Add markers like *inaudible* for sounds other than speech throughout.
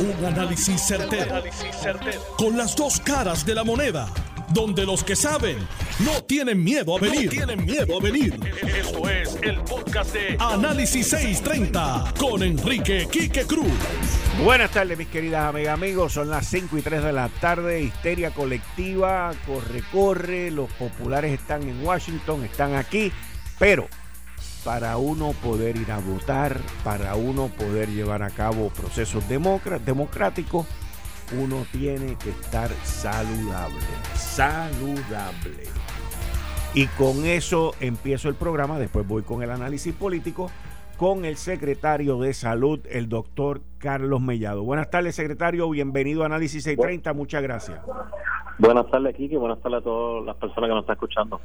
Un análisis certero, Con las dos caras de la moneda. Donde los que saben no tienen miedo a venir. tienen miedo a venir. Esto es el podcast de Análisis 630 con Enrique Quique Cruz. Buenas tardes, mis queridas amigas, amigos. Son las 5 y 3 de la tarde. Histeria colectiva, corre, corre. Los populares están en Washington, están aquí. Pero para uno poder ir a votar, para uno poder llevar a cabo procesos democráticos, uno tiene que estar saludable, saludable. Y con eso empiezo el programa, después voy con el análisis político con el secretario de Salud, el doctor Carlos Mellado. Buenas tardes, secretario, bienvenido a Análisis 630, muchas gracias. Buenas tardes, Kiki, buenas tardes a todas las personas que nos están escuchando.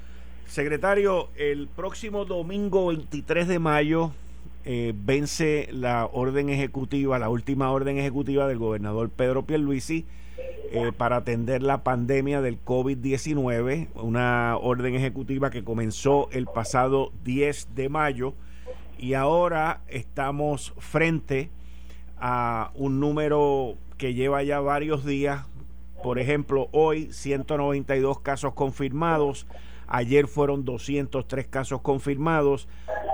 Secretario, el próximo domingo 23 de mayo eh, vence la orden ejecutiva, la última orden ejecutiva del gobernador Pedro Pierluisi eh, para atender la pandemia del COVID-19, una orden ejecutiva que comenzó el pasado 10 de mayo y ahora estamos frente a un número que lleva ya varios días, por ejemplo, hoy 192 casos confirmados, Ayer fueron 203 casos confirmados.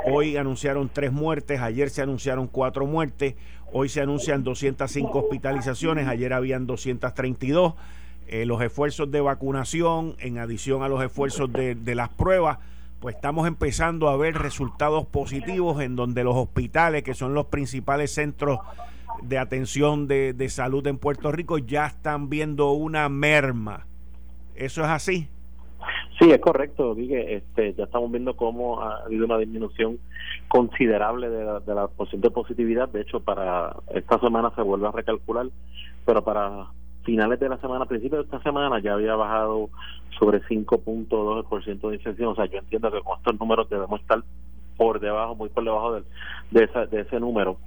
Hoy anunciaron tres muertes. Ayer se anunciaron cuatro muertes. Hoy se anuncian 205 hospitalizaciones. Ayer habían 232. Eh, los esfuerzos de vacunación, en adición a los esfuerzos de, las pruebas, pues estamos empezando a ver resultados positivos en donde los hospitales, que son los principales centros de atención de, de salud en Puerto Rico, ya están viendo una merma. ¿Eso es así? Sí, es correcto, Vigue. Este, ya estamos viendo cómo ha habido una disminución considerable de la, de la porción de positividad. De hecho, para esta semana se vuelve a recalcular, pero para finales de la semana, principios de esta semana, ya había bajado sobre 5.2% de infección. O sea, yo entiendo que con estos números debemos estar por debajo, muy por debajo de, de, de ese número.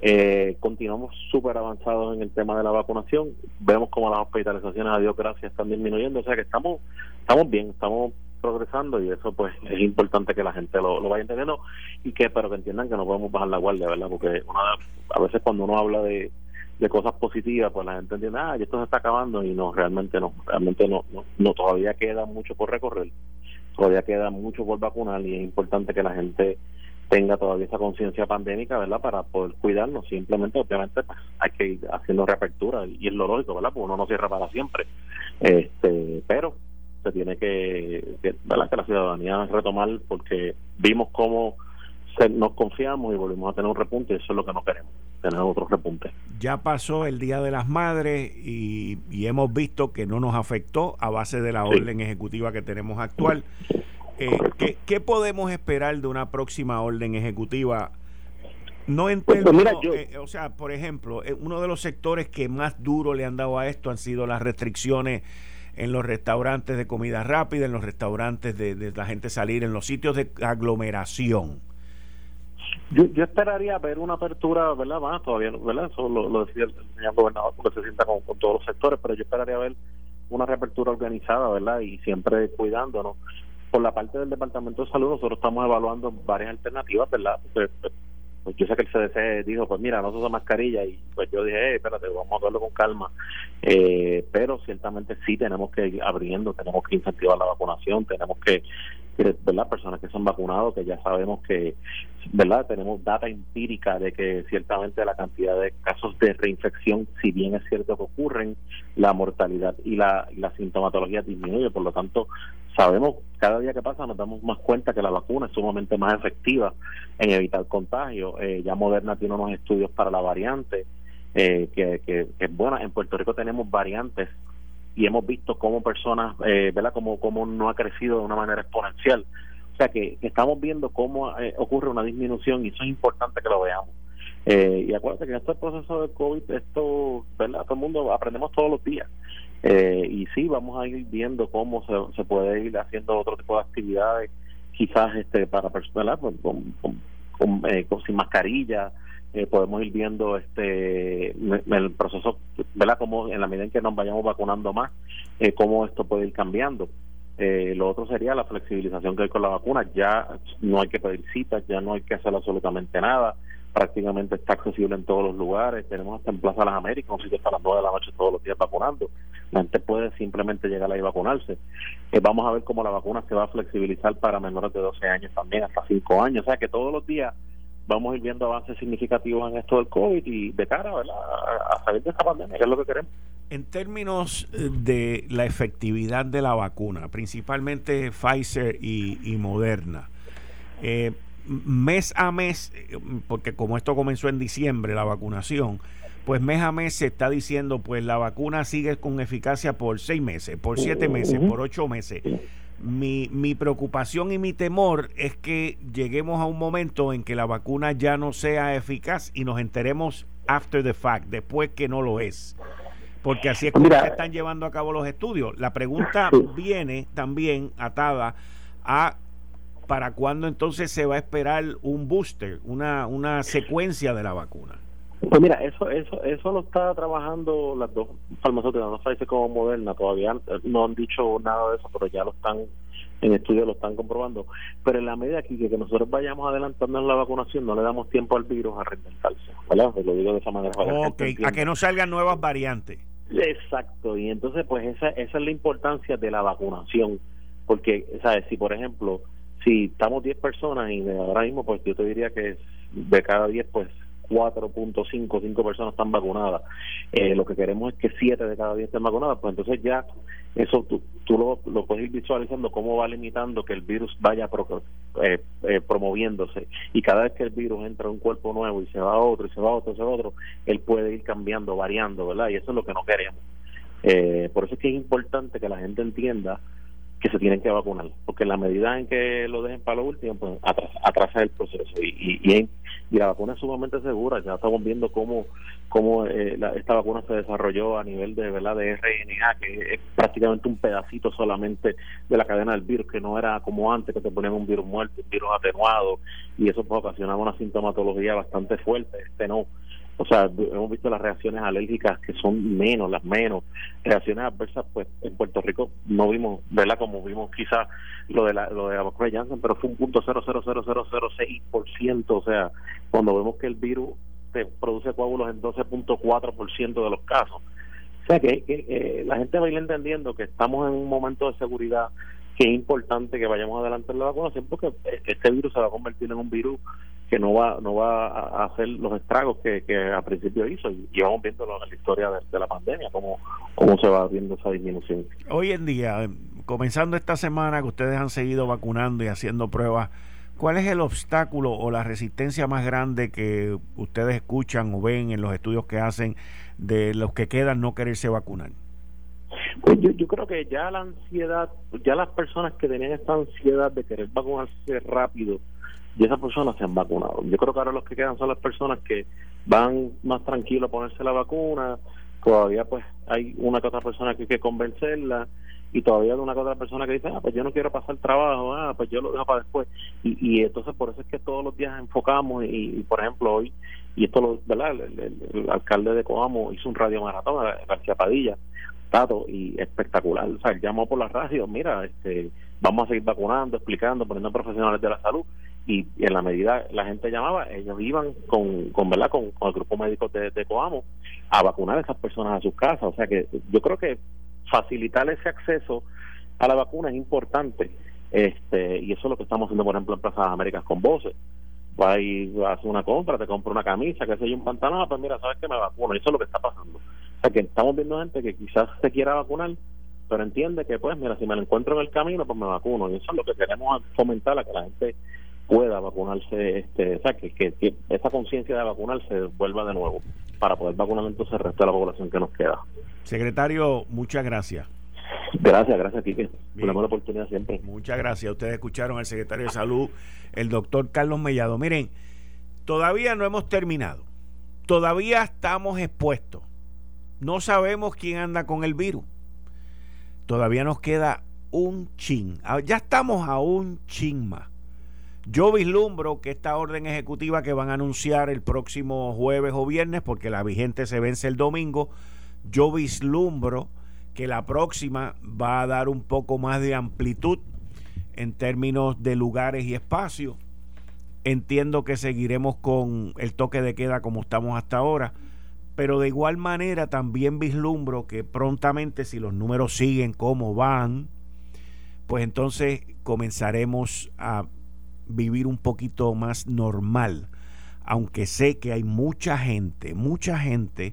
Eh, continuamos súper avanzados en el tema de la vacunación. Vemos como las hospitalizaciones, a Dios gracias, están disminuyendo. O sea que estamos, estamos bien, estamos progresando y eso pues es importante que la gente lo, vaya entendiendo y que pero que entiendan que no podemos bajar la guardia, ¿verdad? Porque a veces cuando uno habla de, de cosas positivas, pues la gente entiende, ah, esto se está acabando y no, realmente no, realmente no, no, no todavía queda mucho por recorrer, todavía queda mucho por vacunar y es importante que la gente tenga todavía esa conciencia pandémica, ¿verdad? Para poder cuidarnos. Simplemente, obviamente, pues, hay que ir haciendo reapertura y es lo lógico, ¿verdad? Porque uno no cierra para siempre. Este, pero se tiene que, ¿verdad? Que la ciudadanía retomar porque vimos cómo se, nos confiamos y volvimos a tener un repunte y eso es lo que no queremos, tener otro repunte. Ya pasó el Día de las Madres y, hemos visto que no nos afectó a base de la orden ejecutiva que tenemos actual. Eh, ¿qué, podemos esperar de una próxima orden ejecutiva? No en pues, eh, o sea, por ejemplo, eh, uno de los sectores que más duro le han dado a esto han sido las restricciones en los restaurantes de comida rápida, en los restaurantes de, la gente salir, en los sitios de aglomeración. Yo, yo esperaría ver una apertura, ¿verdad? Más todavía, ¿verdad? Eso lo, decía el señor gobernador porque se sienta con, con, todos los sectores, pero yo esperaría ver una reapertura organizada, ¿verdad? Y siempre cuidándonos por la parte del Departamento de Salud, nosotros estamos evaluando varias alternativas, ¿verdad? Pues, pues yo sé que el CDC dijo, pues mira, no se usa mascarilla, y pues yo dije, eh, espérate, vamos a verlo con calma. Eh, pero ciertamente sí tenemos que ir abriendo, tenemos que incentivar la vacunación, tenemos que, ¿verdad? Personas que son vacunados, que ya sabemos que, ¿verdad? Tenemos data empírica de que ciertamente la cantidad de casos de reinfección, si bien es cierto que ocurren, la mortalidad y la, la sintomatología disminuye, por lo tanto, sabemos cada día que pasa nos damos más cuenta que la vacuna es sumamente más efectiva en evitar contagio. Eh, ya Moderna tiene unos estudios para la variante eh, que, que, es buena. En Puerto Rico tenemos variantes y hemos visto cómo personas, eh, ¿verdad? Como, como no ha crecido de una manera exponencial. O sea que, estamos viendo cómo eh, ocurre una disminución y eso es importante que lo veamos. Eh, y acuérdate que en este proceso de COVID, esto, ¿verdad? Todo el mundo aprendemos todos los días. Eh, y sí, vamos a ir viendo cómo se, se puede ir haciendo otro tipo de actividades, quizás este para personas con, con, eh, con, sin mascarilla, eh, podemos ir viendo este el proceso, ¿verdad? Como en la medida en que nos vayamos vacunando más, eh, cómo esto puede ir cambiando. Eh, lo otro sería la flexibilización que hay con la vacuna. Ya no hay que pedir citas, ya no hay que hacer absolutamente nada. prácticamente está accesible en todos los lugares. Tenemos hasta en Plaza Las Américas, un sitio hasta las 9 de la noche todos los días vacunando. La gente puede simplemente llegar ahí y vacunarse. Eh, vamos a ver cómo la vacuna se va a flexibilizar para menores de 12 años también, hasta 5 años. O sea que todos los días vamos a ir viendo avances significativos en esto del COVID y de cara a salir de esta pandemia, que es lo que queremos. En términos eh, de la efectividad de la vacuna, principalmente Pfizer y, Moderna, eh, mes a mes, porque como esto comenzó en diciembre, la vacunación, pues mes a mes se está diciendo, pues la vacuna sigue con eficacia por seis meses, por siete meses, por ocho meses. Mi, mi preocupación y mi temor es que lleguemos a un momento en que la vacuna ya no sea eficaz y nos enteremos after the fact, después que no lo es porque así es como se están llevando a cabo los estudios. La pregunta viene también atada a para cuándo entonces se va a esperar un booster, una, una secuencia de la vacuna. Pues mira, eso eso eso lo está trabajando las dos farmacéuticas, no Pfizer como Moderna, todavía no han dicho nada de eso, pero ya lo están en estudios lo están comprobando. Pero en la medida que, que nosotros vayamos adelantando en la vacunación, no le damos tiempo al virus a reinventarse. ¿verdad? Lo digo de esa manera. a que no salgan nuevas variantes. Exacto, y entonces pues esa, esa es la importancia de la vacunación, porque, ¿sabes? Si por ejemplo, si estamos 10 personas y ahora mismo pues yo te diría que de cada 10 pues 4.5, 5 personas están vacunadas. Eh, lo que queremos es que 7 de cada 10 estén vacunadas, pues entonces ya eso tú, tú lo, puedes ir visualizando cómo va limitando que el virus vaya eh, eh, promoviéndose. Y cada vez que el virus entra a un cuerpo nuevo y se va a otro, y se va a otro, y se va a otro, él puede ir cambiando, variando, ¿verdad? Y eso es lo que no queremos. por eso es que es importante que la gente entienda que se tienen que vacunar, porque en la medida en que lo dejen para lo último, pues atrasa, el proceso. Y, y, y, la vacuna es sumamente segura, ya estamos viendo cómo, cómo eh, esta vacuna se desarrolló a nivel de verdad de RNA, que es prácticamente un pedacito solamente de la cadena del virus, que no era como antes, que te ponían un virus muerto, un virus atenuado, y eso pues, ocasionaba una sintomatología bastante fuerte. Este no o sea, hemos visto las reacciones alérgicas que son menos, las menos. Reacciones adversas, pues en Puerto Rico no vimos, ¿verdad? Como vimos quizá lo de la, lo de la vacuna pero fue un punto ciento O sea, cuando vemos que el virus te produce coágulos en 12.4% de los casos. O sea, que, que eh, la gente va a ir entendiendo que estamos en un momento de seguridad que es importante que vayamos adelante en la vacunación porque este virus se va a convertir en un virus que no va no va a hacer los estragos que, que al principio hizo y, vamos viendo en la historia de, la pandemia cómo, cómo se va viendo esa disminución. Hoy en día, comenzando esta semana que ustedes han seguido vacunando y haciendo pruebas, ¿cuál es el obstáculo o la resistencia más grande que ustedes escuchan o ven en los estudios que hacen de los que quedan no quererse vacunar? Pues yo, yo creo que ya la ansiedad, ya las personas que tenían esta ansiedad de querer vacunarse rápido, y esas personas se han vacunado. Yo creo que ahora los que quedan son las personas que van más tranquilos a ponerse la vacuna, todavía pues hay una que otra persona que hay que convencerla y todavía hay una que otra persona que dice, ah, pues yo no quiero pasar trabajo, ah, pues yo lo dejo para después. Y, y entonces por eso es que todos los días enfocamos y, por ejemplo hoy, y esto lo, ¿verdad? El, alcalde de Coamo hizo un radio maratón, García Padilla, Y espectacular. O sea, llamó por la radio, mira, este vamos a seguir vacunando, explicando, poniendo profesionales de la salud y en la medida la gente llamaba, ellos iban con, con ¿verdad? Con, el grupo médico de, de, Coamo a vacunar a esas personas a sus casas. O sea que yo creo que facilitar ese acceso a la vacuna es importante. este Y eso es lo que estamos haciendo, por ejemplo, en Plaza de Américas con voces. Va y hace una compra, te compra una camisa, que sé yo, un pantalón, pues mira, sabes que me vacuno. Eso es lo que está pasando. O sea que estamos viendo gente que quizás se quiera vacunar, pero entiende que, pues, mira, si me lo encuentro en el camino, pues me vacuno. Y eso es lo que queremos fomentar, a que la gente pueda vacunarse, este, o sea, que, que, esa conciencia de vacunarse vuelva de nuevo para poder vacunar entonces el resto de la población que nos queda. Secretario, muchas gracias. Gracias, gracias, Quique. Por la oportunidad siempre. Muchas gracias. Ustedes escucharon al secretario de Salud, el doctor Carlos Mellado. Miren, todavía no hemos terminado. Todavía estamos expuestos. No sabemos quién anda con el virus. Todavía nos queda un chin. Ah, ya estamos a un chin más. Yo vislumbro que esta orden ejecutiva que van a anunciar el próximo jueves o viernes, porque la vigente se vence el domingo, yo vislumbro que la próxima va a dar un poco más de amplitud en términos de lugares y espacios. entiendo que seguiremos con el toque de queda como estamos hasta ahora, pero de igual manera también vislumbro que prontamente si los números siguen como van, pues entonces comenzaremos a vivir un poquito más normal, aunque sé que hay mucha gente, mucha gente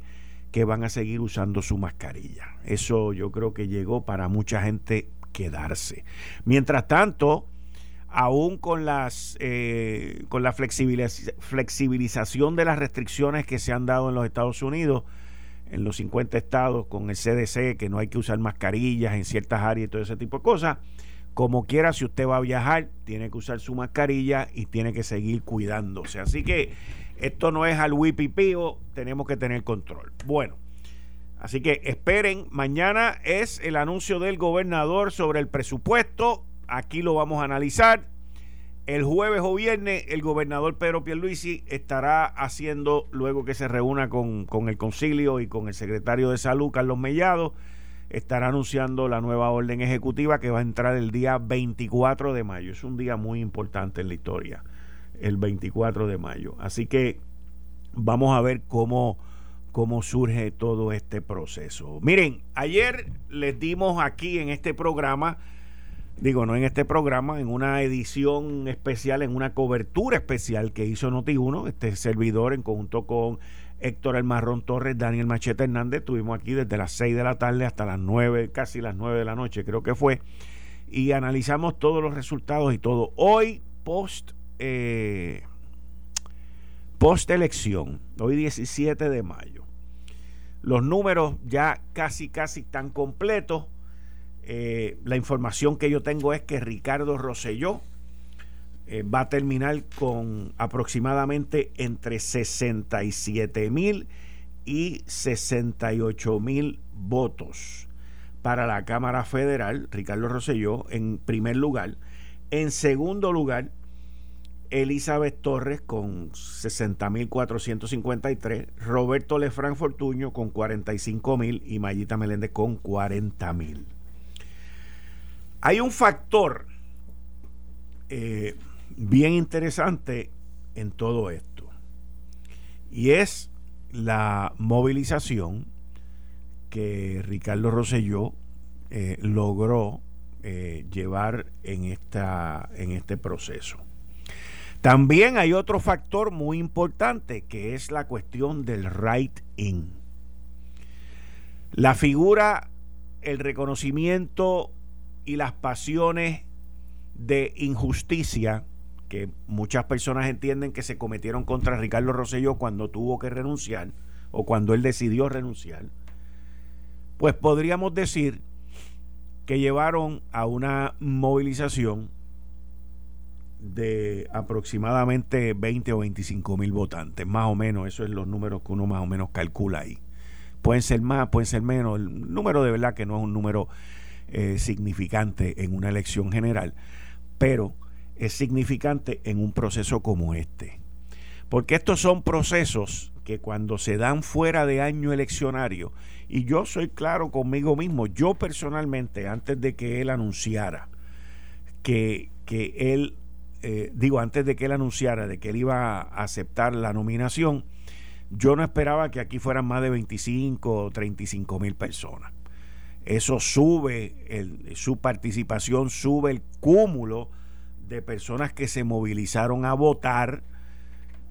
que van a seguir usando su mascarilla. Eso yo creo que llegó para mucha gente quedarse. Mientras tanto, aún con las eh, con la flexibilización de las restricciones que se han dado en los Estados Unidos, en los 50 estados, con el CDC, que no hay que usar mascarillas en ciertas áreas y todo ese tipo de cosas, como quiera, si usted va a viajar, tiene que usar su mascarilla y tiene que seguir cuidándose. Así que esto no es al wipipío, tenemos que tener control. Bueno, así que esperen, mañana es el anuncio del gobernador sobre el presupuesto. Aquí lo vamos a analizar. El jueves o viernes el gobernador Pedro Pierluisi estará haciendo, luego que se reúna con, con el concilio y con el secretario de salud, Carlos Mellado, estará anunciando la nueva orden ejecutiva que va a entrar el día 24 de mayo. Es un día muy importante en la historia, el 24 de mayo. Así que vamos a ver cómo, cómo surge todo este proceso. Miren, ayer les dimos aquí en este programa, digo, no en este programa, en una edición especial, en una cobertura especial que hizo Noti1, este servidor en conjunto con Héctor El Marrón Torres, Daniel Machete Hernández. Estuvimos aquí desde las 6 de la tarde hasta las 9, casi las 9 de la noche, creo que fue. Y analizamos todos los resultados y todo. Hoy, post, eh, post elección, hoy 17 de mayo. Los números ya casi, casi están completos. Eh, la información que yo tengo es que Ricardo Rosselló eh, va a terminar con aproximadamente entre 67 mil y 68 mil votos para la Cámara Federal, Ricardo Rosselló en primer lugar. En segundo lugar, Elizabeth Torres con 60.453, Roberto Lefran Fortuño con 45.000 y Mayita Meléndez con 40.000. Hay un factor eh, bien interesante en todo esto. Y es la movilización que Ricardo Rosselló eh, logró eh, llevar en, esta, en este proceso. También hay otro factor muy importante que es la cuestión del right-in. La figura, el reconocimiento y las pasiones de injusticia que muchas personas entienden que se cometieron contra Ricardo Rosselló cuando tuvo que renunciar o cuando él decidió renunciar, pues podríamos decir que llevaron a una movilización de aproximadamente 20 o 25 mil votantes, más o menos, eso es los números que uno más o menos calcula ahí. Pueden ser más, pueden ser menos, el número de verdad que no es un número eh, significante en una elección general, pero es significante en un proceso como este. Porque estos son procesos que cuando se dan fuera de año eleccionario, y yo soy claro conmigo mismo, yo personalmente, antes de que él anunciara que, que él, eh, digo, antes de que él anunciara de que él iba a aceptar la nominación, yo no esperaba que aquí fueran más de 25 o 35 mil personas. Eso sube, su participación sube el cúmulo de personas que se movilizaron a votar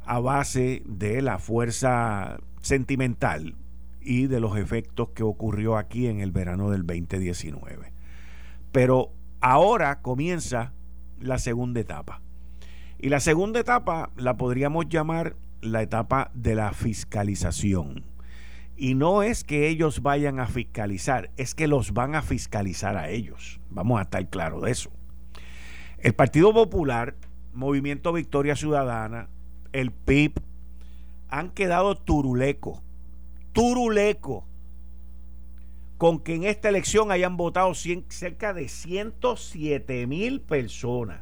a base de la fuerza sentimental y de los efectos que ocurrió aquí en el verano del 2019. Pero ahora comienza la segunda etapa. Y la segunda etapa la podríamos llamar la etapa de la fiscalización. Y no es que ellos vayan a fiscalizar, es que los van a fiscalizar a ellos. Vamos a estar claros de eso. El Partido Popular, Movimiento Victoria Ciudadana, el PIB, han quedado turuleco, turuleco, con que en esta elección hayan votado cerca de 107 mil personas.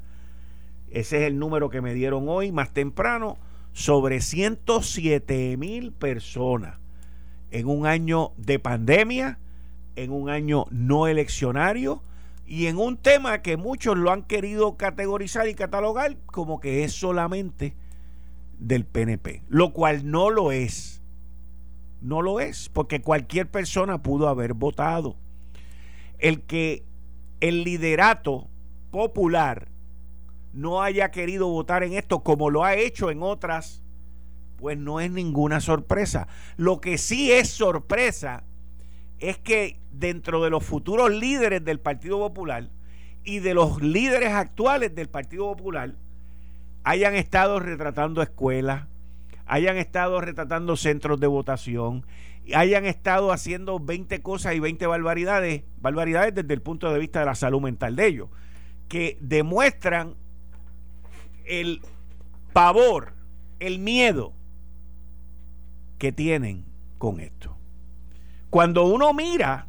Ese es el número que me dieron hoy más temprano, sobre 107 mil personas en un año de pandemia, en un año no eleccionario y en un tema que muchos lo han querido categorizar y catalogar como que es solamente del PNP, lo cual no lo es. No lo es, porque cualquier persona pudo haber votado. El que el liderato popular no haya querido votar en esto como lo ha hecho en otras, pues no es ninguna sorpresa. Lo que sí es sorpresa es que dentro de los futuros líderes del Partido Popular y de los líderes actuales del Partido Popular hayan estado retratando escuelas, hayan estado retratando centros de votación, hayan estado haciendo 20 cosas y 20 barbaridades, barbaridades desde el punto de vista de la salud mental de ellos, que demuestran el pavor, el miedo que tienen con esto. Cuando uno mira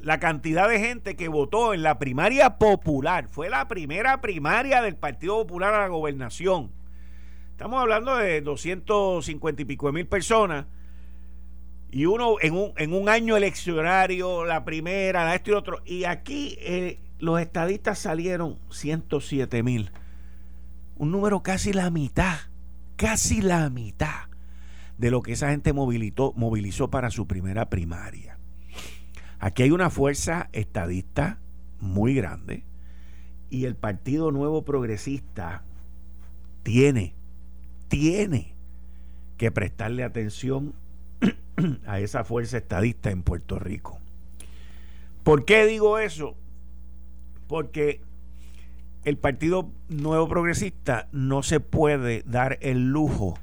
la cantidad de gente que votó en la primaria popular, fue la primera primaria del Partido Popular a la gobernación. Estamos hablando de 250 y pico de mil personas. Y uno en un, en un año eleccionario, la primera, la esto y otro. Y aquí eh, los estadistas salieron 107 mil un número casi la mitad, casi la mitad de lo que esa gente movilizó, movilizó para su primera primaria. Aquí hay una fuerza estadista muy grande y el Partido Nuevo Progresista tiene, tiene que prestarle atención *clears throat* a esa fuerza estadista en Puerto Rico. ¿Por qué digo eso? Porque el Partido Nuevo Progresista no se puede dar el lujo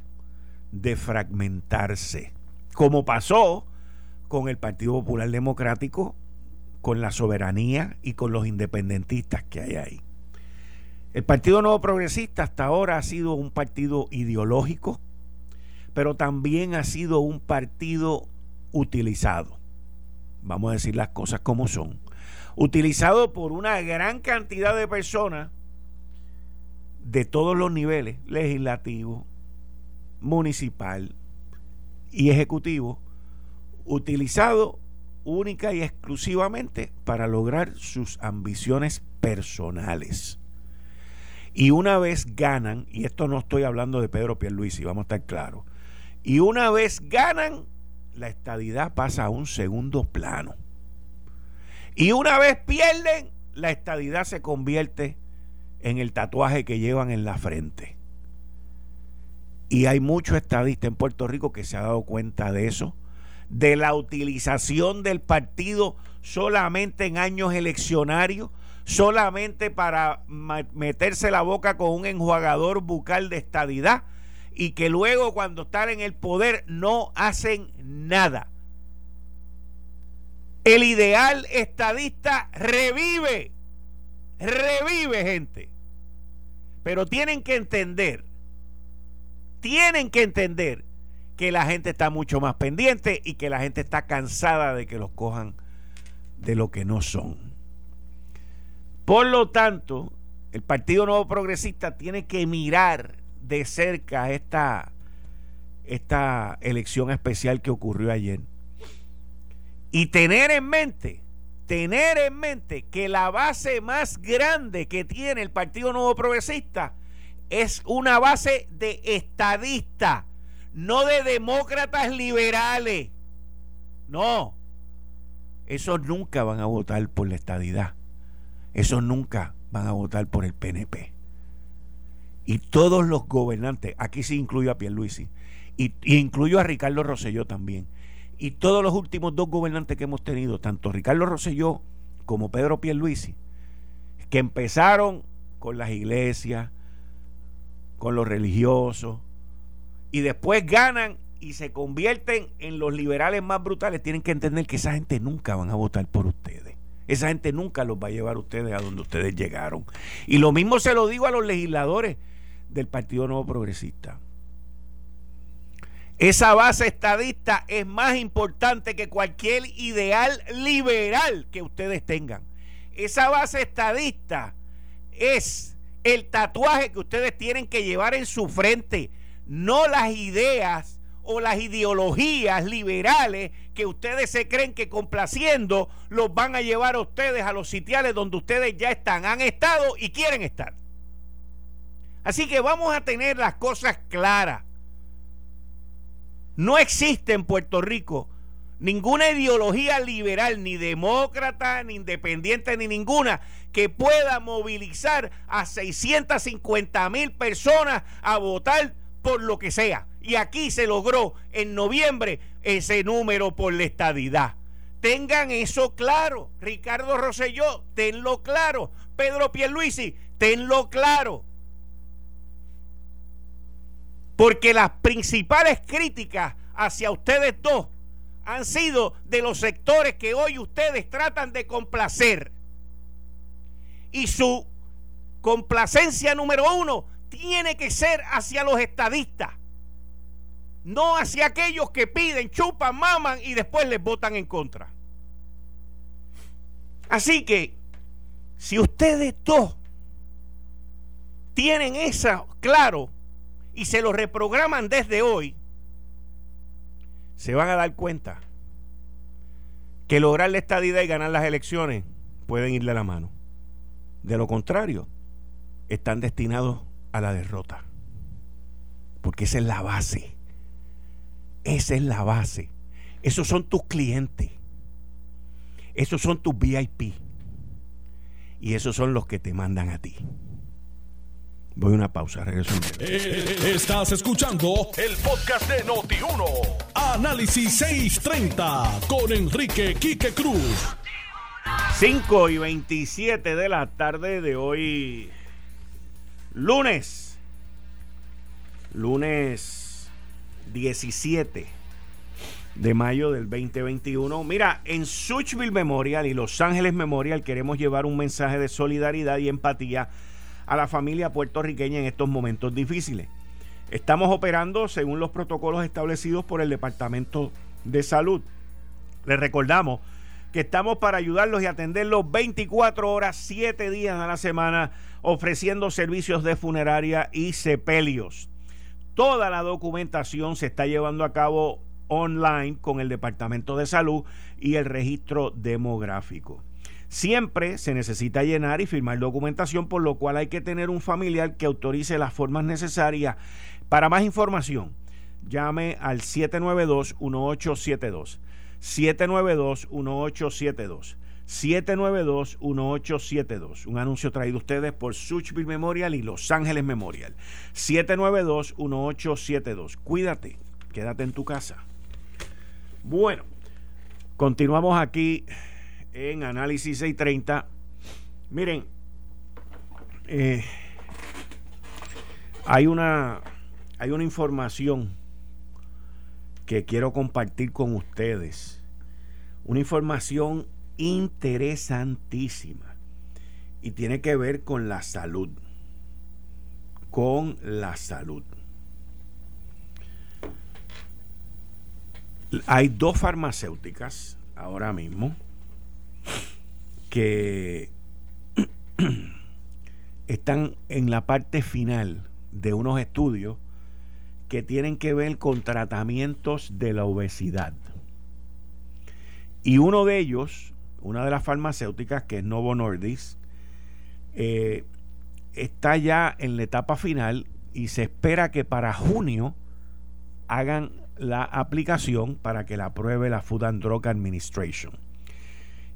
de fragmentarse, como pasó con el Partido Popular Democrático, con la soberanía y con los independentistas que hay ahí. El Partido Nuevo Progresista hasta ahora ha sido un partido ideológico, pero también ha sido un partido utilizado. Vamos a decir las cosas como son utilizado por una gran cantidad de personas de todos los niveles, legislativo, municipal y ejecutivo, utilizado única y exclusivamente para lograr sus ambiciones personales. Y una vez ganan, y esto no estoy hablando de Pedro Pierluisi, vamos a estar claros, y una vez ganan, la estadidad pasa a un segundo plano. Y una vez pierden, la estadidad se convierte en el tatuaje que llevan en la frente. Y hay muchos estadistas en Puerto Rico que se ha dado cuenta de eso, de la utilización del partido solamente en años eleccionarios, solamente para meterse la boca con un enjuagador bucal de estadidad y que luego cuando están en el poder no hacen nada el ideal estadista revive, revive gente. Pero tienen que entender, tienen que entender que la gente está mucho más pendiente y que la gente está cansada de que los cojan de lo que no son. Por lo tanto, el Partido Nuevo Progresista tiene que mirar de cerca esta, esta elección especial que ocurrió ayer y tener en mente, tener en mente que la base más grande que tiene el Partido Nuevo Progresista es una base de estadistas, no de demócratas liberales. No, esos nunca van a votar por la estadidad. Esos nunca van a votar por el PNP. Y todos los gobernantes, aquí sí incluyo a Pierluisi, y, y incluyo a Ricardo Rosselló también y todos los últimos dos gobernantes que hemos tenido, tanto Ricardo Rosselló como Pedro Pierluisi, que empezaron con las iglesias, con los religiosos, y después ganan y se convierten en los liberales más brutales, tienen que entender que esa gente nunca van a votar por ustedes. Esa gente nunca los va a llevar a ustedes a donde ustedes llegaron. Y lo mismo se lo digo a los legisladores del Partido Nuevo Progresista. Esa base estadista es más importante que cualquier ideal liberal que ustedes tengan. Esa base estadista es el tatuaje que ustedes tienen que llevar en su frente, no las ideas o las ideologías liberales que ustedes se creen que complaciendo los van a llevar a ustedes a los sitiales donde ustedes ya están, han estado y quieren estar. Así que vamos a tener las cosas claras. No existe en Puerto Rico ninguna ideología liberal, ni demócrata, ni independiente, ni ninguna, que pueda movilizar a 650 mil personas a votar por lo que sea. Y aquí se logró en noviembre ese número por la estadidad. Tengan eso claro. Ricardo Rosselló, tenlo claro. Pedro Pierluisi, tenlo claro. Porque las principales críticas hacia ustedes dos han sido de los sectores que hoy ustedes tratan de complacer. Y su complacencia número uno tiene que ser hacia los estadistas, no hacia aquellos que piden, chupan, maman y después les votan en contra. Así que, si ustedes dos tienen eso claro y se lo reprograman desde hoy, se van a dar cuenta que lograr la estadidad y ganar las elecciones pueden irle a la mano. De lo contrario, están destinados a la derrota. Porque esa es la base. Esa es la base. Esos son tus clientes. Esos son tus VIP. Y esos son los que te mandan a ti. Voy a una pausa, regreso. Eh, estás escuchando el podcast de Noti1. Análisis 630 con Enrique Quique Cruz. 5 y 27 de la tarde de hoy, lunes. Lunes 17 de mayo del 2021. Mira, en Suchville Memorial y Los Ángeles Memorial queremos llevar un mensaje de solidaridad y empatía a la familia puertorriqueña en estos momentos difíciles. Estamos operando según los protocolos establecidos por el Departamento de Salud. Les recordamos que estamos para ayudarlos y atenderlos 24 horas, 7 días a la semana, ofreciendo servicios de funeraria y sepelios. Toda la documentación se está llevando a cabo online con el Departamento de Salud y el registro demográfico. Siempre se necesita llenar y firmar documentación, por lo cual hay que tener un familiar que autorice las formas necesarias. Para más información, llame al 792-1872. 792-1872. 792-1872. Un anuncio traído a ustedes por Suchville Memorial y Los Ángeles Memorial. 792-1872. Cuídate, quédate en tu casa. Bueno, continuamos aquí en Análisis 630. Miren, eh, hay una hay una información que quiero compartir con ustedes. Una información interesantísima y tiene que ver con la salud. Con la salud. Hay dos farmacéuticas ahora mismo que *clears throat* están en la parte final de unos estudios que tienen que ver con tratamientos de la obesidad. Y uno de ellos, una de las farmacéuticas, que es Novo Nordisk, eh, está ya en la etapa final y se espera que para junio hagan la aplicación para que la apruebe la Food and Drug Administration.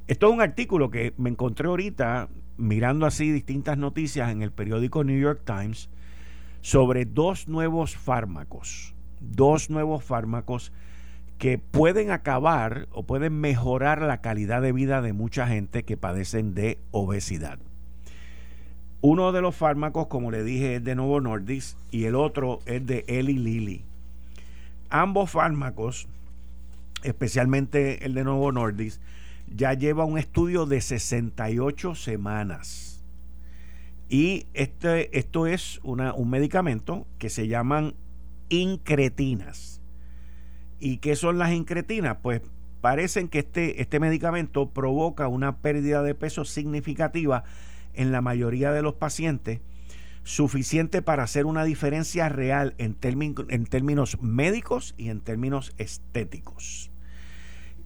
Esto es un artículo que me encontré ahorita mirando así distintas noticias en el periódico New York Times sobre dos nuevos fármacos, dos nuevos fármacos que pueden acabar o pueden mejorar la calidad de vida de mucha gente que padecen de obesidad. Uno de los fármacos, como le dije, es de Novo Nordisk y el otro es de Eli Lilly. Ambos fármacos, especialmente el de Novo Nordisk, ya lleva un estudio de 68 semanas. Y este, esto es una, un medicamento que se llaman incretinas. ¿Y qué son las incretinas? Pues parecen que este, este medicamento provoca una pérdida de peso significativa en la mayoría de los pacientes suficiente para hacer una diferencia real en, en términos médicos y en términos estéticos.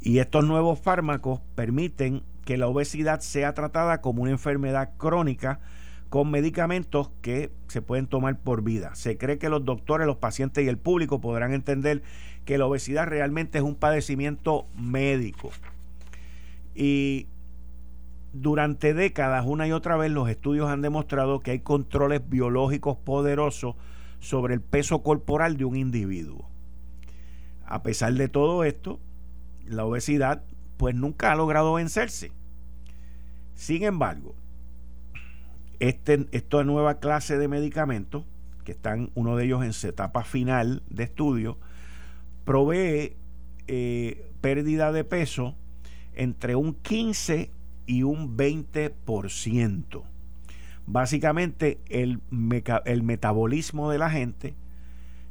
Y estos nuevos fármacos permiten que la obesidad sea tratada como una enfermedad crónica con medicamentos que se pueden tomar por vida. Se cree que los doctores, los pacientes y el público podrán entender que la obesidad realmente es un padecimiento médico. Y durante décadas, una y otra vez, los estudios han demostrado que hay controles biológicos poderosos sobre el peso corporal de un individuo. A pesar de todo esto, la obesidad pues nunca ha logrado vencerse. Sin embargo, este, esta nueva clase de medicamentos, que están uno de ellos en su etapa final de estudio, provee eh, pérdida de peso entre un 15 y un 20%. Básicamente el, el metabolismo de la gente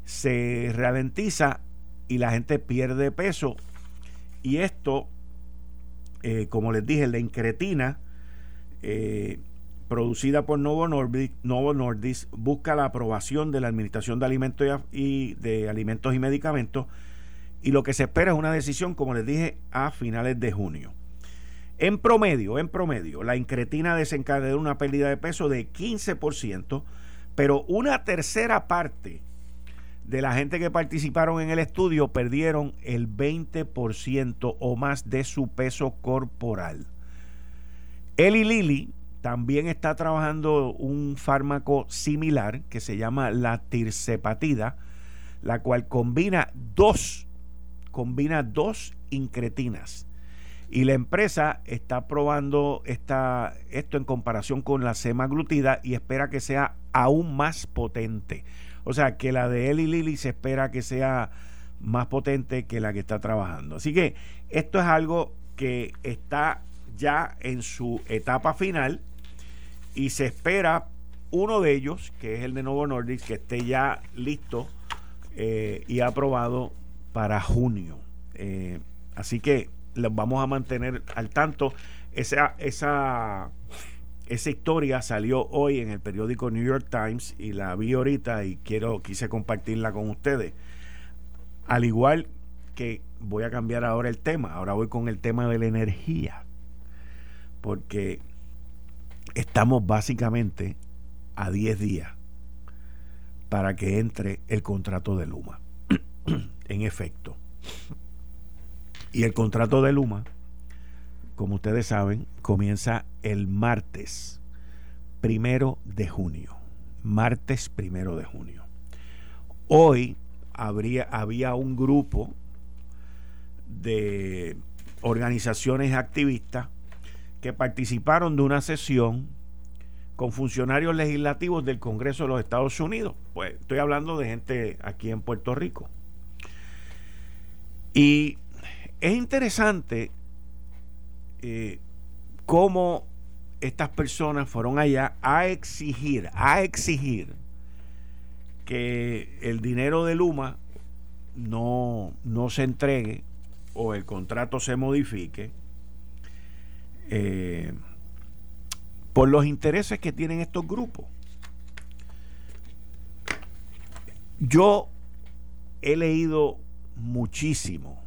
se ralentiza y la gente pierde peso. Y esto, eh, como les dije, la incretina, eh, producida por Novo Nordisk, Novo busca la aprobación de la Administración de Alimentos y, de Alimentos y Medicamentos y lo que se espera es una decisión, como les dije, a finales de junio. En promedio, en promedio, la incretina desencadenó una pérdida de peso de 15%, pero una tercera parte de la gente que participaron en el estudio perdieron el 20% o más de su peso corporal. Eli Lilly también está trabajando un fármaco similar que se llama la tirzepatida, la cual combina dos, combina dos incretinas. Y la empresa está probando esta, esto en comparación con la semaglutida y espera que sea aún más potente. O sea, que la de Eli Lilly se espera que sea más potente que la que está trabajando. Así que esto es algo que está ya en su etapa final y se espera uno de ellos, que es el de Novo Nordisk, que esté ya listo eh, y aprobado para junio. Eh, así que los vamos a mantener al tanto. Esa, esa, esa historia salió hoy en el periódico New York Times y la vi ahorita y quiero, quise compartirla con ustedes. Al igual que voy a cambiar ahora el tema, ahora voy con el tema de la energía. Porque estamos básicamente a 10 días para que entre el contrato de Luma. *clears throat* en efecto. Y el contrato de Luma, como ustedes saben, comienza el martes primero de junio. Martes primero de junio. Hoy habría, había un grupo de organizaciones activistas que participaron de una sesión con funcionarios legislativos del Congreso de los Estados Unidos. Pues estoy hablando de gente aquí en Puerto Rico. Y es interesante eh, cómo estas personas fueron allá a exigir, a exigir que el dinero de Luma no, no se entregue o el contrato se modifique eh, por los intereses que tienen estos grupos. Yo he leído muchísimo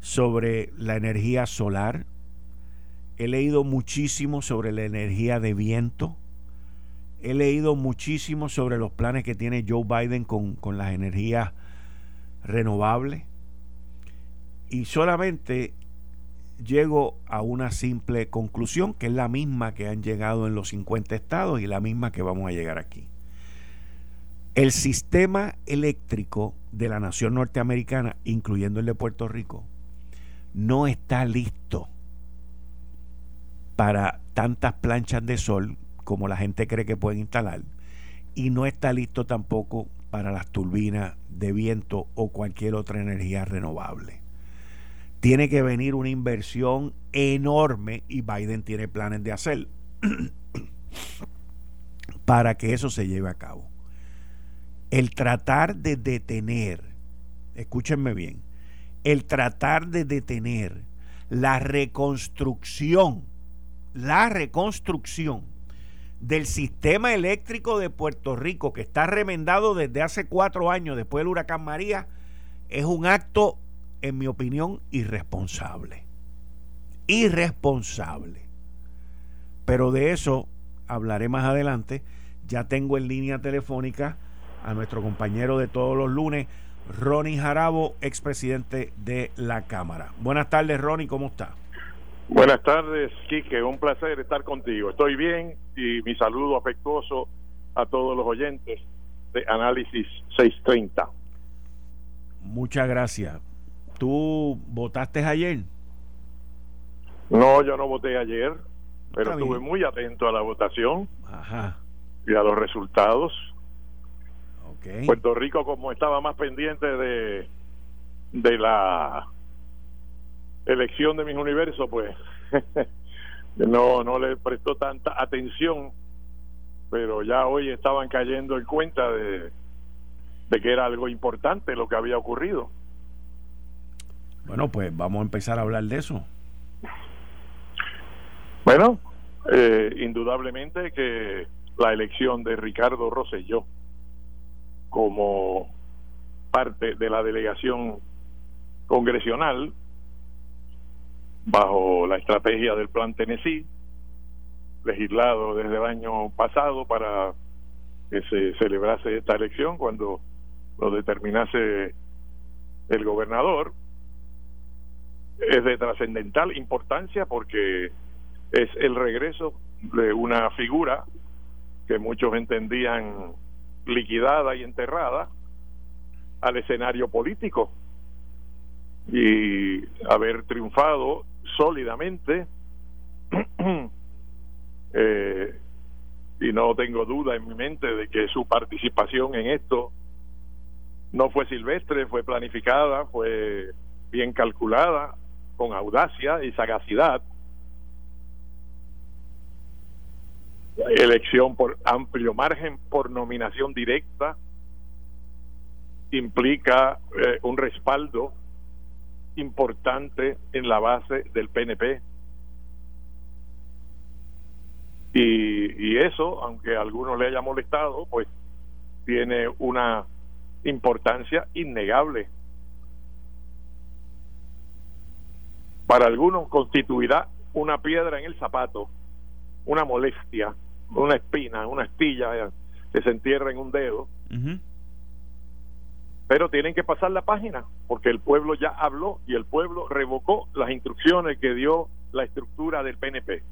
sobre la energía solar, he leído muchísimo sobre la energía de viento, he leído muchísimo sobre los planes que tiene Joe Biden con, con las energías renovables y solamente llego a una simple conclusión, que es la misma que han llegado en los 50 estados y la misma que vamos a llegar aquí. El sistema eléctrico de la nación norteamericana, incluyendo el de Puerto Rico, no está listo para tantas planchas de sol como la gente cree que pueden instalar y no está listo tampoco para las turbinas de viento o cualquier otra energía renovable tiene que venir una inversión enorme y Biden tiene planes de hacer *clears throat* para que eso se lleve a cabo. El tratar de detener, escúchenme bien, el tratar de detener la reconstrucción, la reconstrucción del sistema eléctrico de Puerto Rico, que está remendado desde hace cuatro años después del huracán María, es un acto, en mi opinión, irresponsable. Irresponsable. Pero de eso hablaré más adelante. Ya tengo en línea telefónica a nuestro compañero de todos los lunes, Ronnie Jarabo, expresidente de la Cámara. Buenas tardes, Ronnie, ¿cómo está? Buenas tardes, Quique, un placer estar contigo. Estoy bien y mi saludo afectuoso a todos los oyentes de Análisis 630. Muchas gracias. ¿Tú votaste ayer? No, yo no voté ayer, pero estuve muy atento a la votación y a los resultados. Puerto Rico, como estaba más pendiente de, de la elección de mis universos, pues *laughs* no, no le prestó tanta atención, pero ya hoy estaban cayendo en cuenta de, de que era algo importante lo que había ocurrido. Bueno, pues vamos a empezar a hablar de eso. Bueno, eh, indudablemente que la elección de Ricardo Rosselló como parte de la delegación congresional bajo la estrategia del Plan Tennessee, legislado desde el año pasado para que se celebrase esta elección cuando lo determinase el gobernador, es de trascendental importancia porque es el regreso de una figura que muchos entendían liquidada y enterrada al escenario político. Y haber triunfado sólidamente *clears throat* eh, y no tengo duda en mi mente de que su participación en esto no fue silvestre, fue planificada, fue bien calculada, con audacia y sagacidad. Elección por amplio margen, por nominación directa, implica eh, un respaldo importante en la base del PNP. Y, y eso, aunque a algunos le haya molestado, pues tiene una importancia innegable. Para algunos constituirá una piedra en el zapato, una molestia, una espina, una astilla que se entierra en un dedo pero tienen que pasar la página porque el pueblo ya habló y el pueblo revocó las instrucciones que dio la estructura del PNP,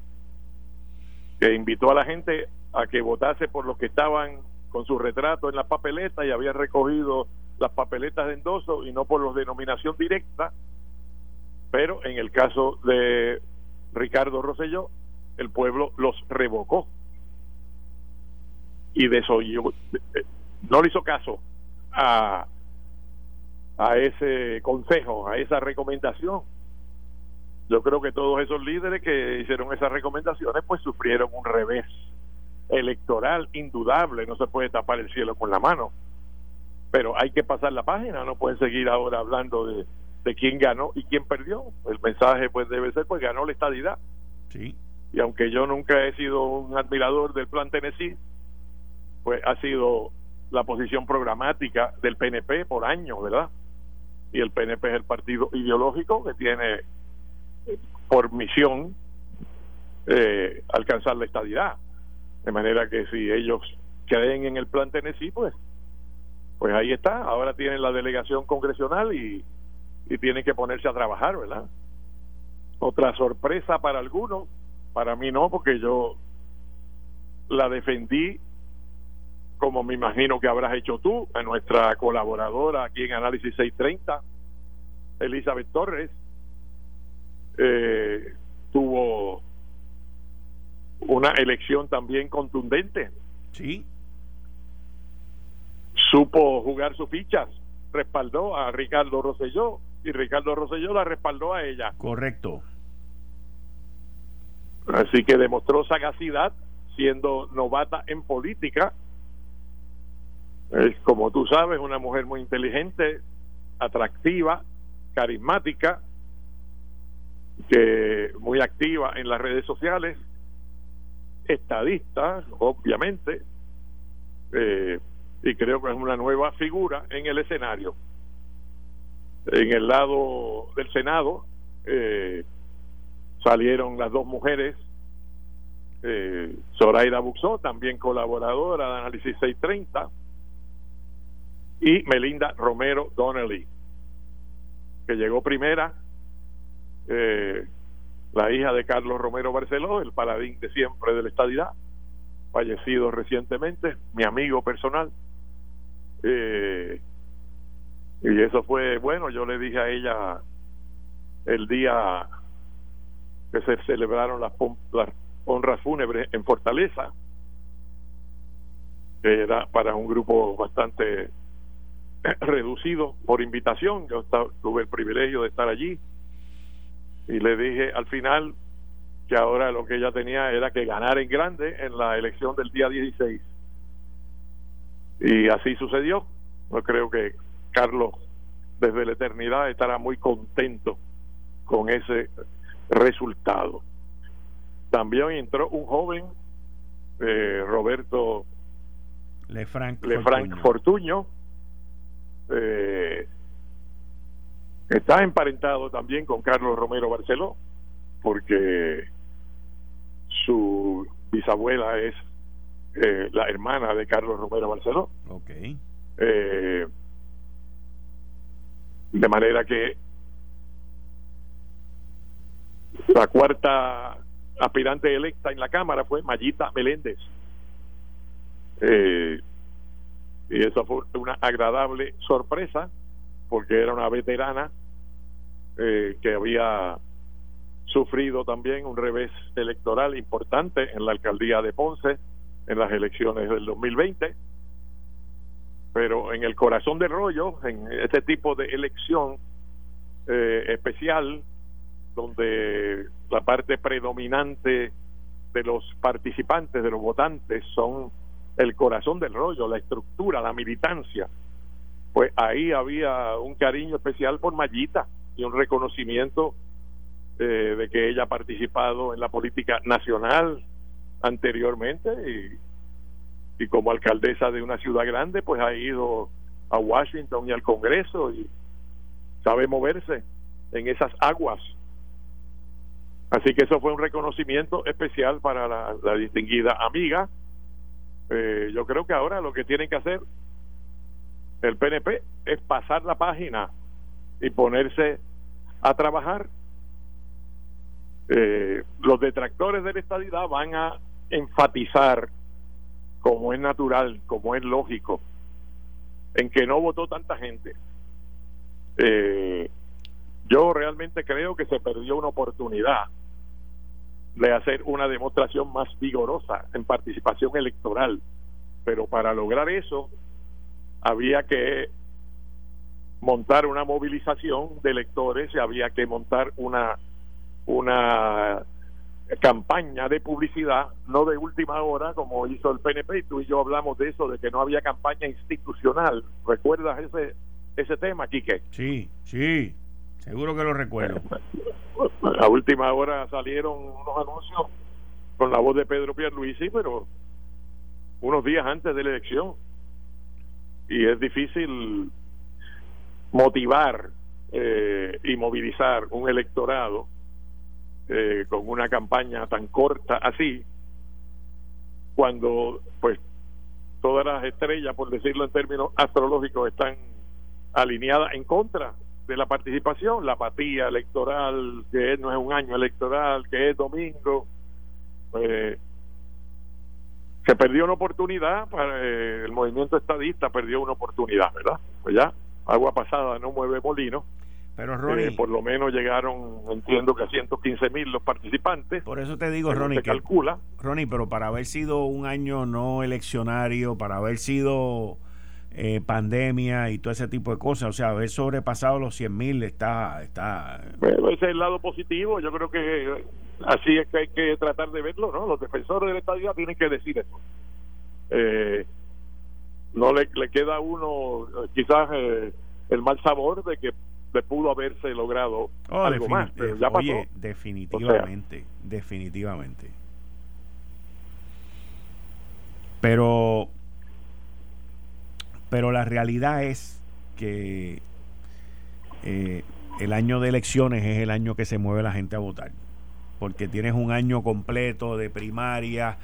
que invitó a la gente a que votase por los que estaban con su retrato en la papeleta y habían recogido las papeletas de endoso y no por los de nominación directa, pero en el caso de Ricardo Rosselló, el pueblo los revocó y de eso no le hizo caso a a ese consejo, a esa recomendación. Yo creo que todos esos líderes que hicieron esas recomendaciones pues sufrieron un revés electoral indudable, no se puede tapar el cielo con la mano. Pero hay que pasar la página, no pueden seguir ahora hablando de, de quién ganó y quién perdió. El mensaje pues debe ser pues ganó la estadidad. Sí. Y aunque yo nunca he sido un admirador del plan Tennessee, pues ha sido la posición programática del PNP por años, ¿verdad? Y el PNP es el partido ideológico que tiene por misión eh, alcanzar la estadidad. De manera que si ellos creen en el plan Tennessee, pues, pues ahí está. Ahora tienen la delegación congresional y, y tienen que ponerse a trabajar, ¿verdad? Otra sorpresa para algunos, para mí no, porque yo la defendí como me imagino que habrás hecho tú, a nuestra colaboradora aquí en Análisis 630, Elizabeth Torres, eh, tuvo una elección también contundente. Sí. Supo jugar sus fichas, respaldó a Ricardo Rosselló y Ricardo Rosselló la respaldó a ella. Correcto. Así que demostró sagacidad siendo novata en política es, como tú sabes, una mujer muy inteligente, atractiva, carismática, que muy activa en las redes sociales estadista, obviamente, eh, y creo que es una nueva figura en el escenario. En el lado del Senado eh, salieron las dos mujeres, eh, Zoraida Buxó, también colaboradora de Análisis 630, y Melinda Romero Donnelly, que llegó primera, eh, la hija de Carlos Romero Barceló, el paladín de siempre de la estadidad, fallecido recientemente, mi amigo personal. Eh, y eso fue bueno, yo le dije a ella el día que se celebraron las, las honras fúnebres en Fortaleza, que era para un grupo bastante *clears throat* reducido por invitación, yo tuve el privilegio de estar allí y le dije al final que ahora lo que ella tenía era que ganar en grande en la elección del día 16. Y así sucedió. Yo creo que Carlos desde la eternidad estará muy contento con ese resultado. También entró un joven, eh, Roberto Lefranc, Lefranc Fortuño, eh, está emparentado también con Carlos Romero Barceló, porque su bisabuela es eh, la hermana de Carlos Romero Barceló. Okay. Eh, de manera que la cuarta aspirante electa en la Cámara fue Mayita Meléndez. Eh, y eso fue una agradable sorpresa porque era una veterana eh, que había sufrido también un revés electoral importante en la alcaldía de Ponce en las elecciones del 2020 pero en el corazón del rollo en este tipo de elección eh, especial donde la parte predominante de los participantes de los votantes son el corazón del rollo, la estructura, la militancia, pues ahí había un cariño especial por Mayita y un reconocimiento eh, de que ella ha participado en la política nacional anteriormente y como alcaldesa de una ciudad grande, pues ha ido a Washington y al Congreso y sabe moverse en esas aguas. Así que eso fue un reconocimiento especial para la distinguida amiga eh, yo creo que ahora lo que tienen que hacer el PNP es pasar la página y ponerse a trabajar. Eh, los detractores de la estadidad van a enfatizar, como es natural, como es lógico, en que no votó tanta gente. Eh, yo realmente creo que se perdió una oportunidad de hacer una demostración más vigorosa en participación electoral. Pero para lograr eso había que montar una movilización de electores y había que montar una una campaña de publicidad, no de última hora como hizo el PNP, y tú y yo hablamos de eso, de que no había campaña institucional. ¿Recuerdas ese ese tema, Quique? Sí, sí, seguro que lo recuerdo. a última hora salieron unos anuncios con la voz de Pedro Pierluisi, pero unos días antes de la elección. Y es difícil motivar eh, y movilizar un electorado eh, con una campaña tan corta así, cuando pues todas las estrellas, por decirlo en términos astrológicos, están alineadas en contra de la participación, la apatía electoral, que no es un año electoral, que es domingo. Pues, se perdió una oportunidad, para eh, el movimiento estadista perdió una oportunidad, ¿verdad? Pues ya, agua pasada no mueve molino. Pero Ronnie, eh, por lo menos llegaron, entiendo que a 115 mil los participantes. Por eso te digo, Ronnie, que calcula. Ronnie, pero para haber sido un año no eleccionario, para haber sido eh, pandemia y todo ese tipo de cosas. O sea, haber sobrepasado los 100 mil está... está... ese es el lado positivo. Yo creo que así es que hay que tratar de verlo, ¿no? Los defensores del estadio tienen que decir eso. Eh, no le, le, queda a uno quizás eh, el mal sabor de que le pudo haberse logrado oh, algo más, pero ya pasó. definitivamente, definitivamente. Pero, pero la realidad es que eh, el año de elecciones es el año que se mueve la gente a votar. Porque tienes un año completo de primaria.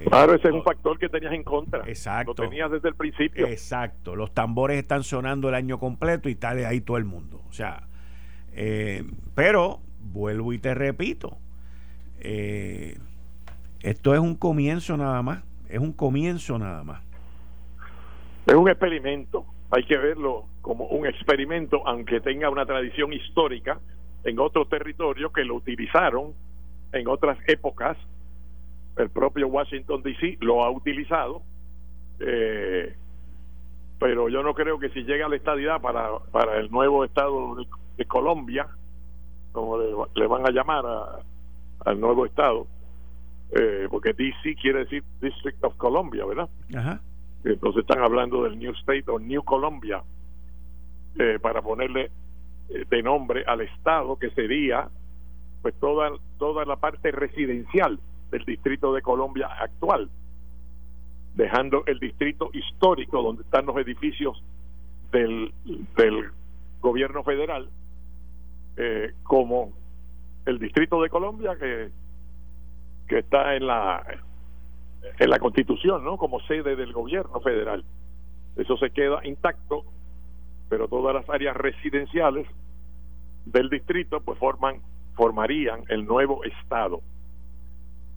Eh, claro, ese es un factor que tenías en contra. Exacto. Lo tenías desde el principio. Exacto. Los tambores están sonando el año completo y está ahí todo el mundo. O sea, eh, pero vuelvo y te repito. esto es un comienzo nada más. Es un comienzo nada más. Es un experimento hay que verlo como un experimento, aunque tenga una tradición histórica en otros territorios que lo utilizaron en otras épocas. El propio Washington DC lo ha utilizado, eh, pero yo no creo que si llega a la estadidad para, para el nuevo estado de, Colombia, como le, van a llamar al nuevo estado, eh, porque DC quiere decir District of Columbia, ¿verdad? Ajá. Entonces están hablando del New State o New Colombia eh, para ponerle eh, de nombre al estado que sería pues toda toda la parte residencial del distrito de Colombia actual dejando el distrito histórico donde están los edificios del, del gobierno federal eh, como el distrito de Colombia que que está en la en la Constitución, ¿no? Como sede del gobierno federal. Eso se queda intacto, pero todas las áreas residenciales del distrito pues forman formarían el nuevo estado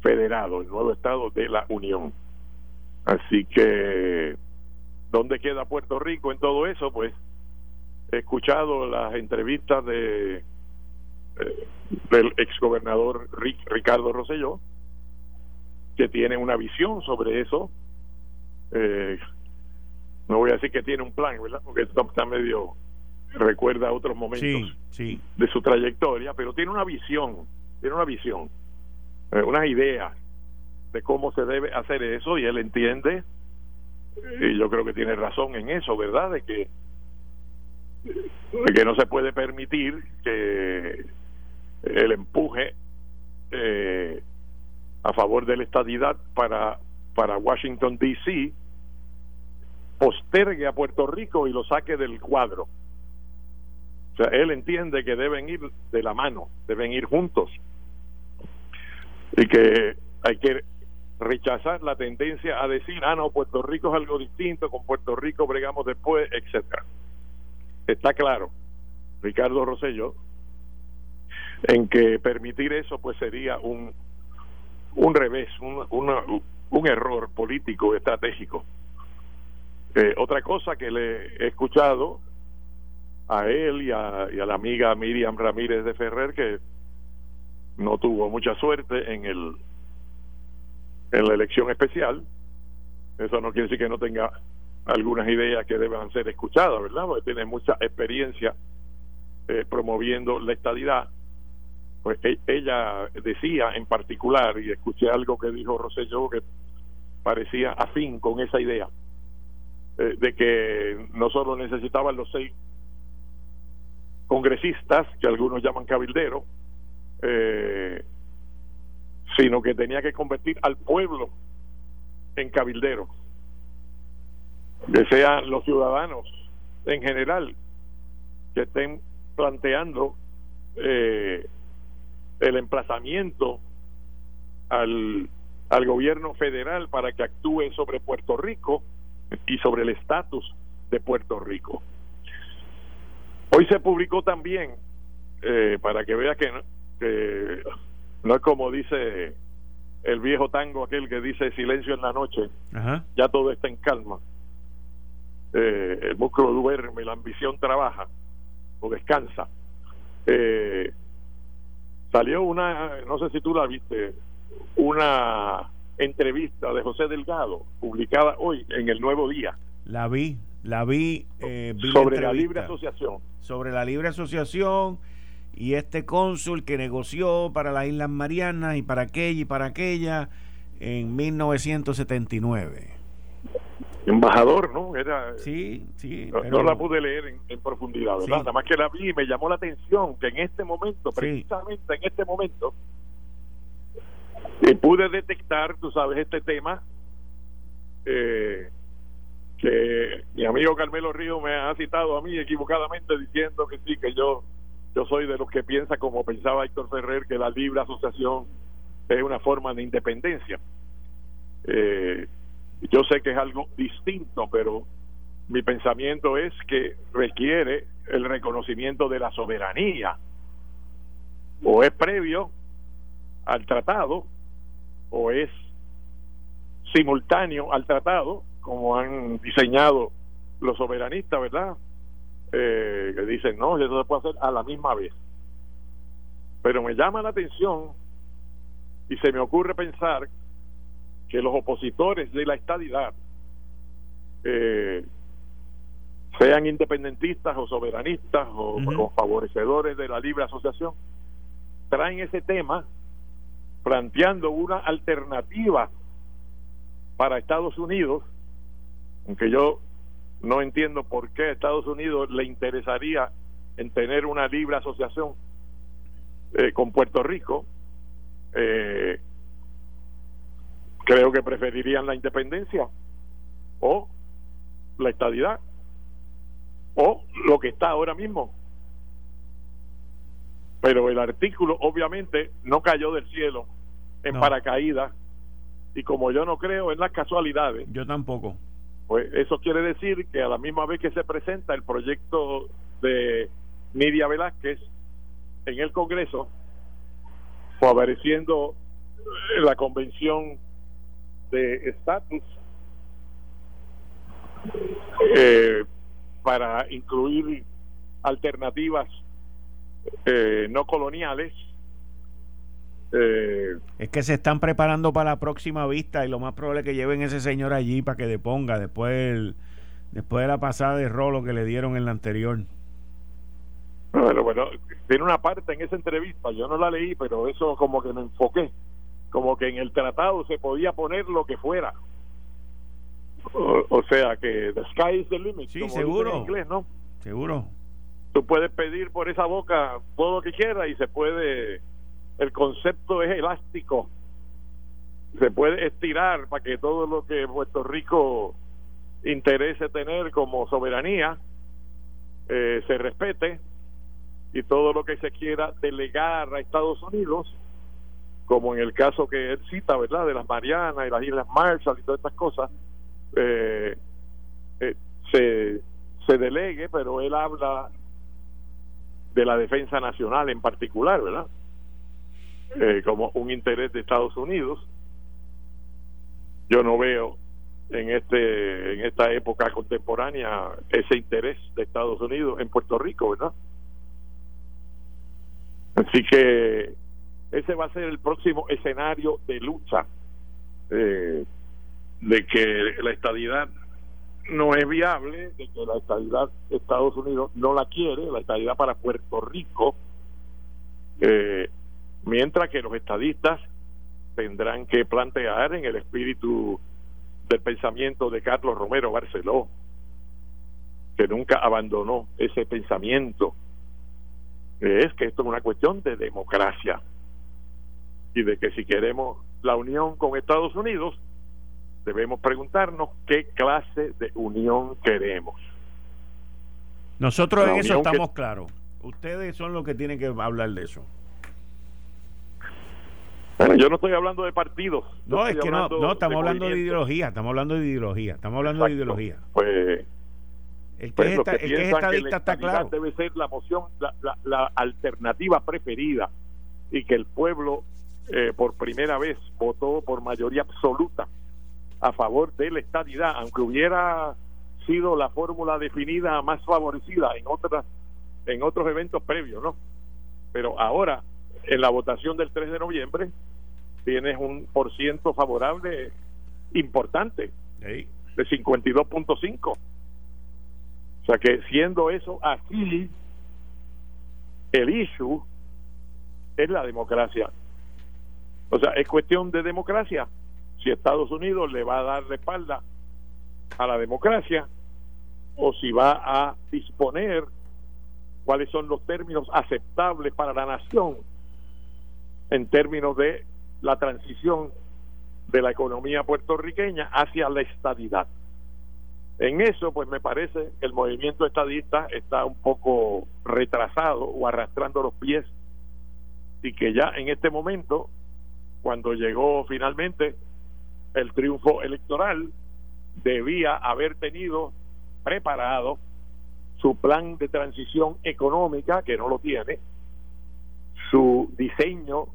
federado, el nuevo estado de la Unión. Así que ¿dónde queda Puerto Rico en todo eso? Pues he escuchado las entrevistas de eh, del exgobernador Ricardo Rosselló que tiene una visión sobre eso. Eh, no voy a decir que tiene un plan, ¿verdad? Porque esto está medio recuerda otros momentos de su trayectoria, pero tiene una visión, tiene una visión, eh, unas ideas de cómo se debe hacer eso y él entiende, y yo creo que tiene razón en eso, ¿verdad? De que, de que no se puede permitir que el empuje a favor de la estadidad para, para Washington, D.C., postergue a Puerto Rico y lo saque del cuadro. O sea, él entiende que deben ir de la mano, deben ir juntos. Y que hay que rechazar la tendencia a decir, ah, no, Puerto Rico es algo distinto, con Puerto Rico bregamos después, etcétera. Está claro, Ricardo Rosello, en que permitir eso pues sería un un revés, un, un error político estratégico. Eh, otra cosa que le he escuchado a él y a, y a, la amiga Miriam Ramírez de Ferrer que no tuvo mucha suerte en el en la elección especial. Eso no quiere decir que no tenga algunas ideas que deban ser escuchadas verdad porque tiene mucha experiencia eh, promoviendo la estadidad pues e, ella decía en particular, y escuché algo que dijo Rosselló que parecía afín con esa idea, eh, de que no solo necesitaban los seis congresistas, que algunos llaman cabilderos, eh, sino que tenía que convertir al pueblo en cabildero, que sean los ciudadanos en general que estén planteando eh, el emplazamiento al, al gobierno federal para que actúe sobre Puerto Rico y sobre el estatus de Puerto Rico. Hoy se publicó también, eh, para que vea que no, es como dice el viejo tango aquel que dice silencio en la noche, ya todo está en calma. Eh, el músculo duerme, la ambición trabaja o descansa. Eh, salió una, no sé si tú la viste, una entrevista de José Delgado publicada hoy en el Nuevo Día. La vi, la vi. Eh, sobre la, libre asociación. Sobre la libre asociación y este cónsul que negoció para las Islas Marianas y para aquella y para aquella en 1979 embajador, ¿no? Era, sí, sí. No, la pude leer en, profundidad, ¿verdad? Nada más que la vi y me llamó la atención que en este momento, precisamente en este momento, eh, pude detectar, tú sabes, este tema eh, que mi amigo Carmelo Río me ha citado a mí equivocadamente diciendo que sí, que yo yo soy de los que piensa como pensaba Héctor Ferrer que la libre asociación es una forma de independencia. Eh, yo sé que es algo distinto, pero mi pensamiento es que requiere el reconocimiento de la soberanía. O es previo al tratado, o es simultáneo al tratado, como han diseñado los soberanistas, ¿verdad? Eh, que dicen, no, eso se puede hacer a la misma vez. Pero me llama la atención y se me ocurre pensar que los opositores de la estadidad, eh, sean independentistas o soberanistas o, o, favorecedores de la libre asociación, traen ese tema planteando una alternativa para Estados Unidos, aunque yo no entiendo por qué a Estados Unidos le interesaría en tener una libre asociación eh, con Puerto Rico, eh, creo que preferirían la independencia o la estadidad o lo que está ahora mismo. Pero el artículo obviamente no cayó del cielo en paracaídas y como yo no creo en las casualidades. Yo tampoco. Pues eso quiere decir que a la misma vez que se presenta el proyecto de Nidia Velázquez en el Congreso, favoreciendo la convención de estatus eh, para incluir alternativas eh, no coloniales. Eh, es que se están preparando para la próxima vista y lo más probable es que lleven ese señor allí para que deponga después después de la pasada de rolo que le dieron en la anterior. Bueno, bueno, tiene una parte en esa entrevista, yo no la leí, pero eso como que me enfoqué, como que en el tratado se podía poner lo que fuera. O, sea que the sky is the limit. Sí, seguro. En inglés, ¿no? Seguro. Tú puedes pedir por esa boca todo lo que quieras y se puede. El concepto es elástico. Se puede estirar para que todo lo que Puerto Rico interese tener como soberanía eh, se respete y todo lo que se quiera delegar a Estados Unidos, como en el caso que él cita, ¿verdad? De las Marianas y las Islas Marshall y todas estas cosas, eh, eh, se, se delegue, pero él habla de la defensa nacional en particular, ¿verdad? Eh, como un interés de Estados Unidos. Yo no veo en este en esta época contemporánea ese interés de Estados Unidos en Puerto Rico, ¿verdad? Así que ese va a ser el próximo escenario de lucha eh, de que la estadidad no es viable, de que la estadidad Estados Unidos no la quiere, la estadidad para Puerto Rico, eh, mientras que los estadistas tendrán que plantear en el espíritu del pensamiento de Carlos Romero Barceló, que nunca abandonó ese pensamiento, es que esto es una cuestión de democracia y de que si queremos la unión con Estados Unidos, debemos preguntarnos qué clase de unión queremos. Nosotros en eso estamos claros. Ustedes son los que tienen que hablar de eso. Bueno, yo no estoy hablando de partidos. No, es que no, no, estamos hablando de ideología, estamos hablando de ideología, estamos hablando de ideología. Pues el que, pues es, esta, el que es estadista está claro. Debe ser la moción, la, la, la, alternativa preferida y que el pueblo eh, por primera vez votó por mayoría absoluta a favor de la estadidad, aunque hubiera sido la fórmula definida más favorecida en otras en otros eventos previos, ¿no? Pero ahora en la votación del 3 de noviembre tienes un por ciento favorable importante de 52.5. O sea que siendo eso así, el issue es la democracia. O sea, es cuestión de democracia si Estados Unidos le va a dar la espalda a la democracia o si va a disponer cuáles son los términos aceptables para la nación en términos de la transición de la economía puertorriqueña hacia la estadidad. En eso, pues me parece que el movimiento estadista está un poco retrasado o arrastrando los pies y que ya en este momento, cuando llegó finalmente el triunfo electoral, debía haber tenido preparado su plan de transición económica, que no lo tiene, su diseño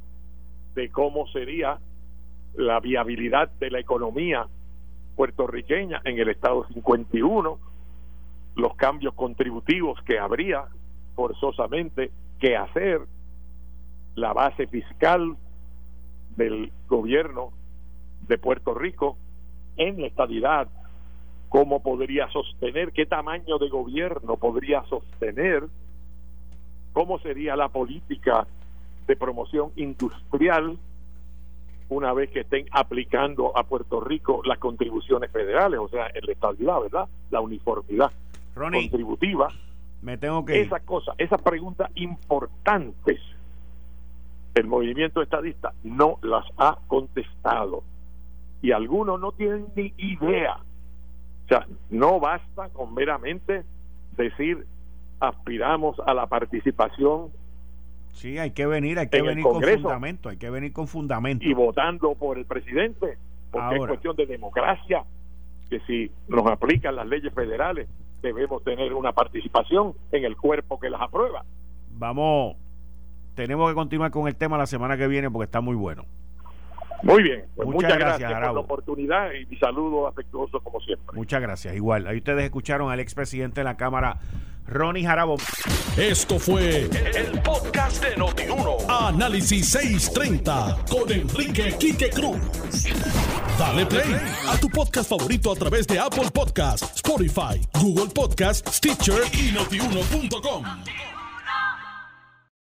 de cómo sería la viabilidad de la economía puertorriqueña en el estado 51, los cambios contributivos que habría forzosamente que hacer, la base fiscal del gobierno de Puerto Rico en la estabilidad, cómo podría sostener, qué tamaño de gobierno podría sostener, cómo sería la política de promoción industrial una vez que estén aplicando a Puerto Rico las contribuciones federales, o sea, la estabilidad, ¿verdad? La uniformidad contributiva. Me tengo que. Esas cosas, esas preguntas importantes, el movimiento estadista no las ha contestado. Y algunos no tienen ni idea. O sea, no basta con meramente decir aspiramos a la participación Sí, hay que venir, hay que venir con fundamento, hay que venir con fundamento. Y votando por el presidente, porque es cuestión de democracia, que si nos aplican las leyes federales, debemos tener una participación en el cuerpo que las aprueba. Vamos, tenemos que continuar con el tema la semana que viene porque está muy bueno. Muy bien, pues muchas, gracias, por la oportunidad y mi saludo afectuoso como siempre. Muchas gracias, igual. Ahí ustedes escucharon al expresidente de la Cámara Ronnie Jarabo. Esto fue el, podcast de Notiuno. Análisis 630 con Enrique Quique Cruz. Dale play a tu podcast favorito a través de Apple Podcasts, Spotify, Google Podcasts, Stitcher y notiuno.com.